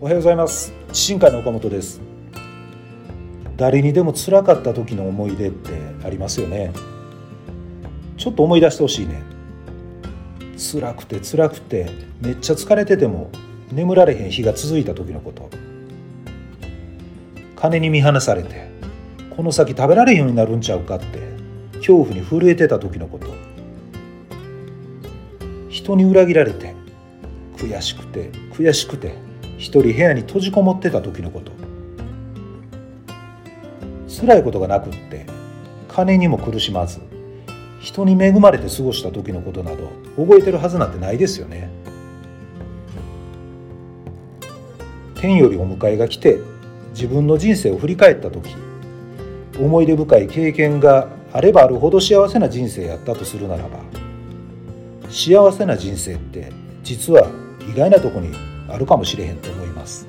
おはようございます。新海の岡本です。誰にでも辛かった時の思い出ってありますよね。ちょっと思い出してほしいね。辛くて辛くてめっちゃ疲れてても眠られへん日が続いた時のこと。金に見放されてこの先食べられへんようになるんちゃうかって恐怖に震えてた時のこと。人に裏切られて悔しくて悔しくて一人部屋に閉じこもってた時のこと。辛いことがなくって金にも苦しまず人に恵まれて過ごした時のことなど覚えてるはずなんてないですよね。天よりお迎えが来て自分の人生を振り返った時思い出深い経験があればあるほど幸せな人生やったとするならば幸せな人生って実は意外なとこにあるかもしれへんと思います。